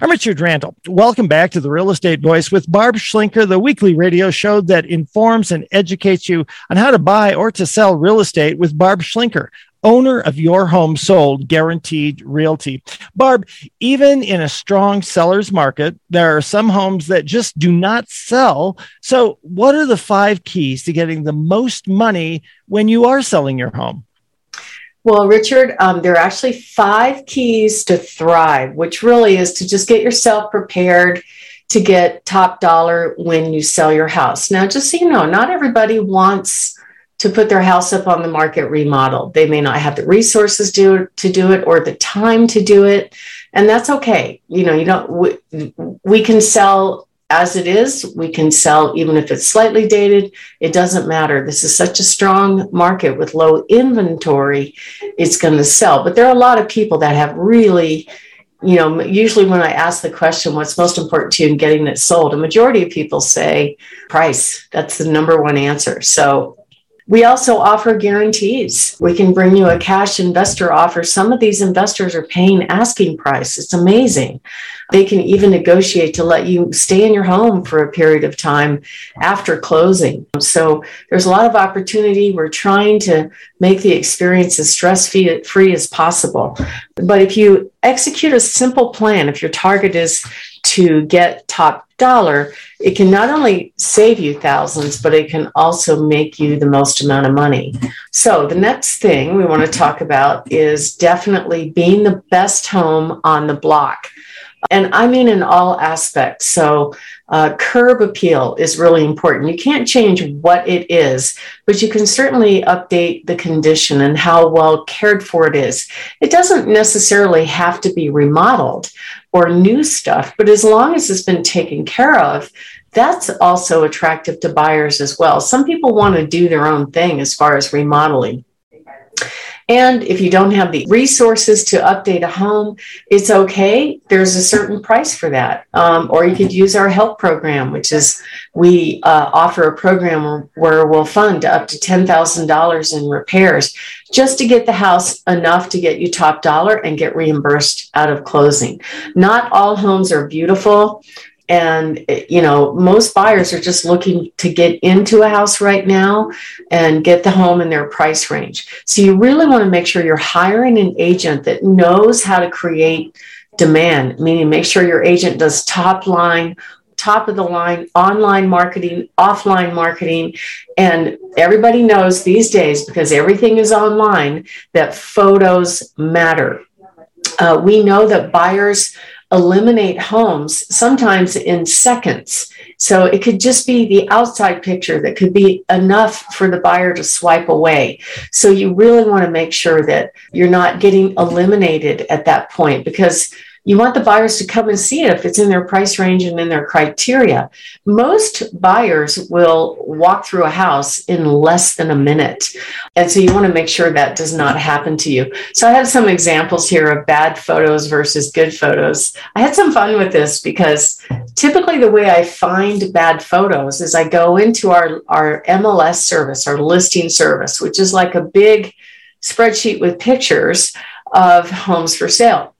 I'm Richard Randall. Welcome back to the Real Estate Voice with Barb Schlinker, the weekly radio show that informs and educates you on how to buy or to sell real estate with Barb Schlinker owner of your home sold guaranteed realty. Barb, even in a strong seller's market, there are some homes that just do not sell. So, what are the five keys to getting the most money when you are selling your home? Well, Richard, um, there are actually five keys to thrive, which really is to just get yourself prepared to get top dollar when you sell your house. Now, just so you know, not everybody wants to put their house up on the market remodeled. They may not have the resources to, to do it or the time to do it. And that's okay. You know, you don't, we, we can sell as it is. We can sell even if it's slightly dated. It doesn't matter. This is such a strong market with low inventory. It's going to sell. But there are a lot of people that have really, you know, usually when I ask the question, what's most important to you in getting it sold, a majority of people say price. That's the number one answer. So we also offer guarantees. We can bring you a cash investor offer. Some of these investors are paying asking price. It's amazing. They can even negotiate to let you stay in your home for a period of time after closing. So there's a lot of opportunity. We're trying to make the experience as stress free as possible. But if you execute a simple plan, if your target is to get top dollar, it can not only save you thousands, but it can also make you the most amount of money. So, the next thing we want to talk about is definitely being the best home on the block. And I mean in all aspects. So, uh, curb appeal is really important. You can't change what it is, but you can certainly update the condition and how well cared for it is. It doesn't necessarily have to be remodeled or new stuff, but as long as it's been taken care of, that's also attractive to buyers as well. Some people want to do their own thing as far as remodeling. And if you don't have the resources to update a home, it's okay. There's a certain price for that. Um, or you could use our help program, which is we uh, offer a program where we'll fund up to $10,000 in repairs just to get the house enough to get you top dollar and get reimbursed out of closing. Not all homes are beautiful and you know most buyers are just looking to get into a house right now and get the home in their price range. So you really want to make sure you're hiring an agent that knows how to create demand meaning make sure your agent does top line top of the line online marketing offline marketing. And everybody knows these days because everything is online that photos matter. Uh, we know that buyers eliminate homes sometimes in seconds. So it could just be the outside picture that could be enough for the buyer to swipe away. So you really want to make sure that you're not getting eliminated at that point because you want the buyers to come and see it if it's in their price range and in their criteria. Most buyers will walk through a house in less than a minute. And so you want to make sure that does not happen to you. So I have some examples here of bad photos versus good photos. I had some fun with this because typically the way I find bad photos is I go into our, our MLS service, our listing service, which is like a big spreadsheet with pictures of homes for sale.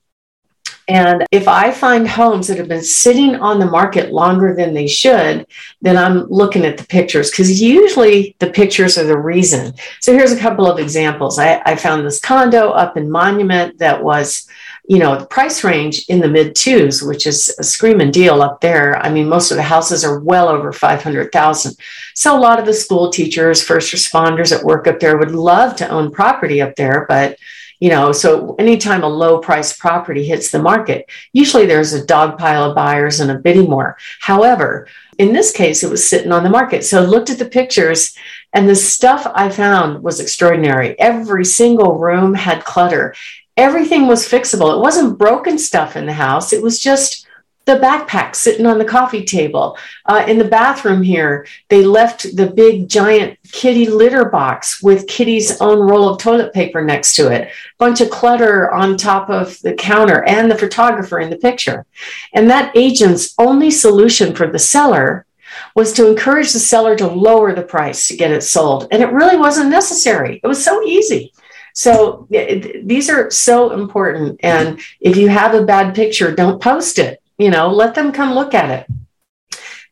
And if I find homes that have been sitting on the market longer than they should, then I'm looking at the pictures because usually the pictures are the reason. So here's a couple of examples. I, I found this condo up in Monument that was, you know, the price range in the mid twos, which is a screaming deal up there. I mean, most of the houses are well over 500,000. So a lot of the school teachers, first responders that work up there would love to own property up there, but you know so anytime a low price property hits the market usually there's a dog pile of buyers and a bidding war. However in this case it was sitting on the market. So I looked at the pictures and the stuff i found was extraordinary. Every single room had clutter. Everything was fixable. It wasn't broken stuff in the house. It was just the backpack sitting on the coffee table. Uh, in the bathroom here, they left the big giant kitty litter box with kitty's own roll of toilet paper next to it. Bunch of clutter on top of the counter and the photographer in the picture. And that agent's only solution for the seller was to encourage the seller to lower the price to get it sold. And it really wasn't necessary. It was so easy. So these are so important. And if you have a bad picture, don't post it you know, let them come look at it.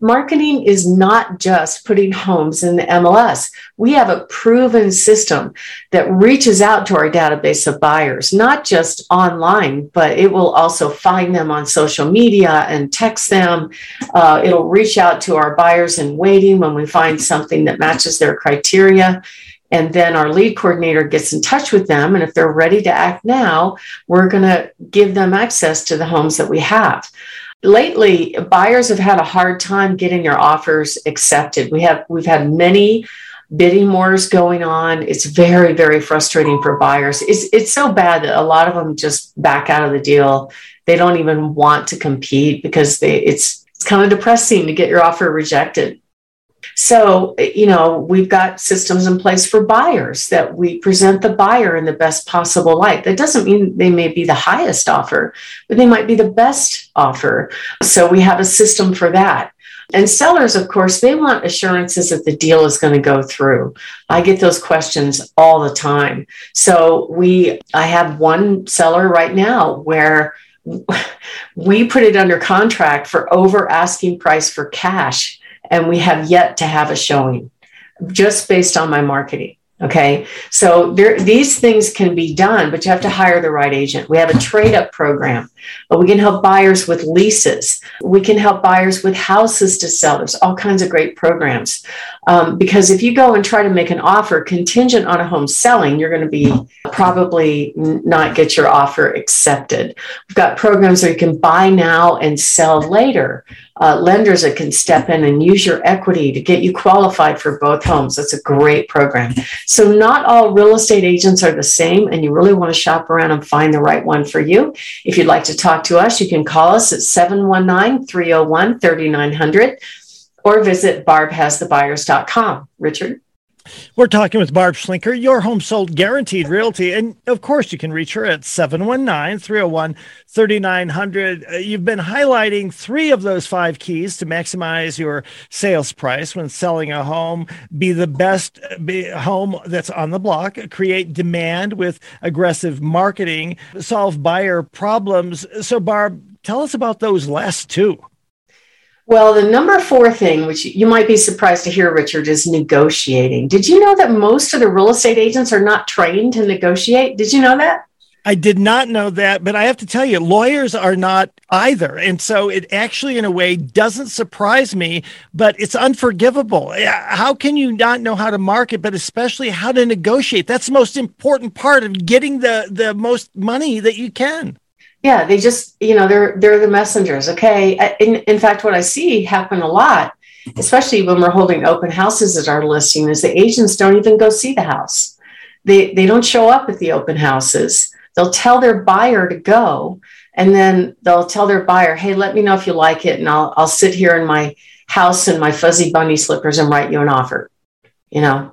Marketing is not just putting homes in the MLS. We have a proven system that reaches out to our database of buyers, not just online, but it will also find them on social media and text them. Uh, it'll reach out to our buyers in waiting when we find something that matches their criteria. And then our lead coordinator gets in touch with them. And if they're ready to act now, we're going to give them access to the homes that we have. Lately buyers have had a hard time getting their offers accepted. We have we've had many bidding wars going on. It's very very frustrating for buyers. It's it's so bad that a lot of them just back out of the deal. They don't even want to compete because they it's it's kind of depressing to get your offer rejected so, you know, we've got systems in place for buyers that we present the buyer in the best possible light. That doesn't mean they may be the highest offer, but they might be the best offer. So, we have a system for that. And sellers, of course, they want assurances that the deal is going to go through. I get those questions all the time. So, we, I have one seller right now where we put it under contract for over asking price for cash and we have yet to have a showing just based on my marketing. Okay. So there, these things can be done, but you have to hire the right agent. We have a trade up program, we can help buyers with leases. We can help buyers with houses to sell. There's all kinds of great programs. Um, because if you go and try to make an offer contingent on a home selling, you're going to be probably not get your offer accepted. We've got programs where you can buy now and sell later uh, lenders that can step in and use your equity to get you qualified for both homes. That's a great program. So, not all real estate agents are the same, and you really want to shop around and find the right one for you. If you'd like to talk to us, you can call us at 719 301 3900 or visit barbhasthebuyers.com. Richard? We're talking with Barb Schlinker, your home sold guaranteed realty. And of course, you can reach her at 719 301 3900. Uh, you've been highlighting three of those five keys to maximize your sales price when selling a home. Be the best be home that's on the block, create demand with aggressive marketing, solve buyer problems. So, Barb, tell us about those last two. Well, the number four thing, which you might be surprised to hear, Richard, is negotiating. Did you know that most of the real estate agents are not trained to negotiate? Did you know that? I did not know that, but I have to tell you, lawyers are not either. And so it actually, in a way, doesn't surprise me, but it's unforgivable. How can you not know how to market, but especially how to negotiate? That's the most important part of getting the, the most money that you can yeah they just you know they're they're the messengers okay? In, in fact what i see happen a lot especially when we're holding open houses at our listing is the agents don't even go see the house. They they don't show up at the open houses. They'll tell their buyer to go and then they'll tell their buyer hey let me know if you like it and i'll i'll sit here in my house in my fuzzy bunny slippers and write you an offer you know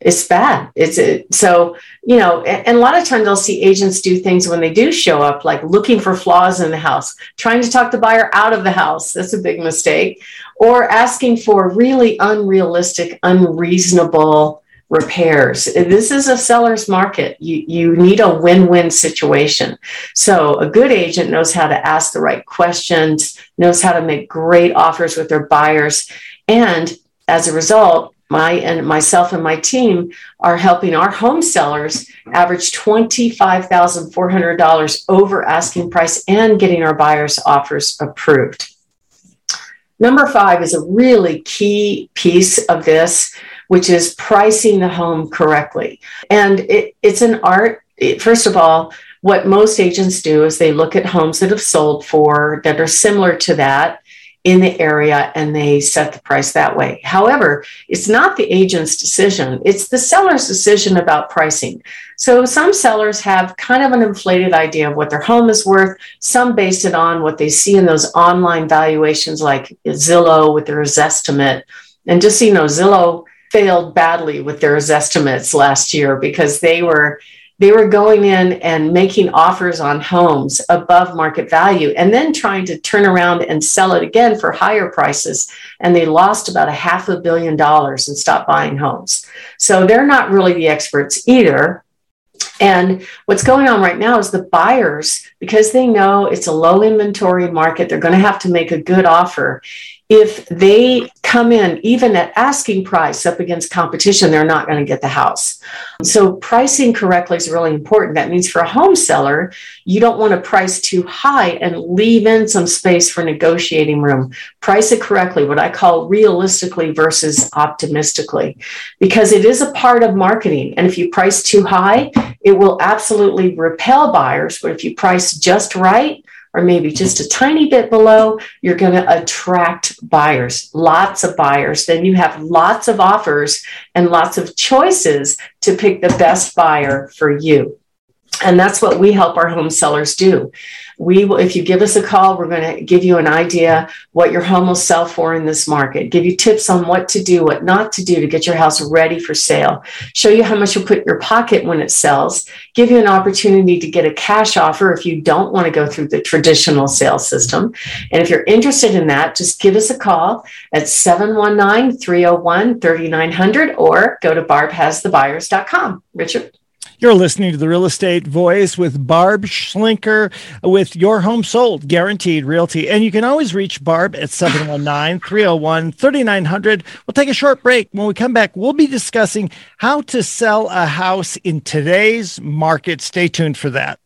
it's bad. It's it, so you know, and, and, a lot of times I'll see agents do things when they do show up, like looking for flaws in the house, trying to talk the buyer out of the house. That's a big mistake, or asking for really unrealistic, unreasonable repairs. This is a seller's market. You you need a win-win situation. So a good agent knows how to ask the right questions, knows how to make great offers with their buyers, and as a result my and myself and my team are helping our home sellers average $25,400 over asking price and getting our buyers offers approved. Number 5 is a really key piece of this which is pricing the home correctly. And it, it's an art it, first of all what most agents do is they look at homes that have sold for that are similar to that in the area and they set the price that way. However, it's not the agent's decision, it's the seller's decision about pricing. So some sellers have kind of an inflated idea of what their home is worth. Some base it on what they see in those online valuations like Zillow with their Zestimate. And just so you know, Zillow failed badly with their estimates last year because they were they were going in and making offers on homes above market value and then trying to turn around and sell it again for higher prices. And they lost about a half a billion dollars and stopped buying homes. So they're not really the experts either. And what's going on right now is the buyers, because they know it's a low inventory market, they're going to have to make a good offer if they come in even at asking price up against competition, they're not going to get the house. So pricing correctly is really important. That means for a home seller, you don't want to price too high and leave in some space for negotiating room. Price it correctly, what I call realistically versus optimistically, because it is a part of marketing. And if you price too high, it will absolutely repel buyers. But if you price just right, or maybe just a tiny bit below, you're going to attract buyers, lots of buyers. Then you have lots of offers and lots of choices to pick the best buyer for you. And that's what we help our home sellers do. We will, if you give us a call, we're going to give you an idea what your home will sell for in this market, give you tips on what to do, what not to do to get your house ready for sale, show you how much you'll put in your pocket when it sells, give you an opportunity to get a cash offer if you don't want to go through the traditional sales system. And if you're interested in that, just give us a call at 719 301 3900 or go to barbhasthebuyers.com. Richard? You're listening to the Real Estate Voice with Barb Schlinker with Your Home Sold Guaranteed Realty. And you can always reach Barb at 719 301 3900. We'll take a short break. When we come back, we'll be discussing how to sell a house in today's market. Stay tuned for that.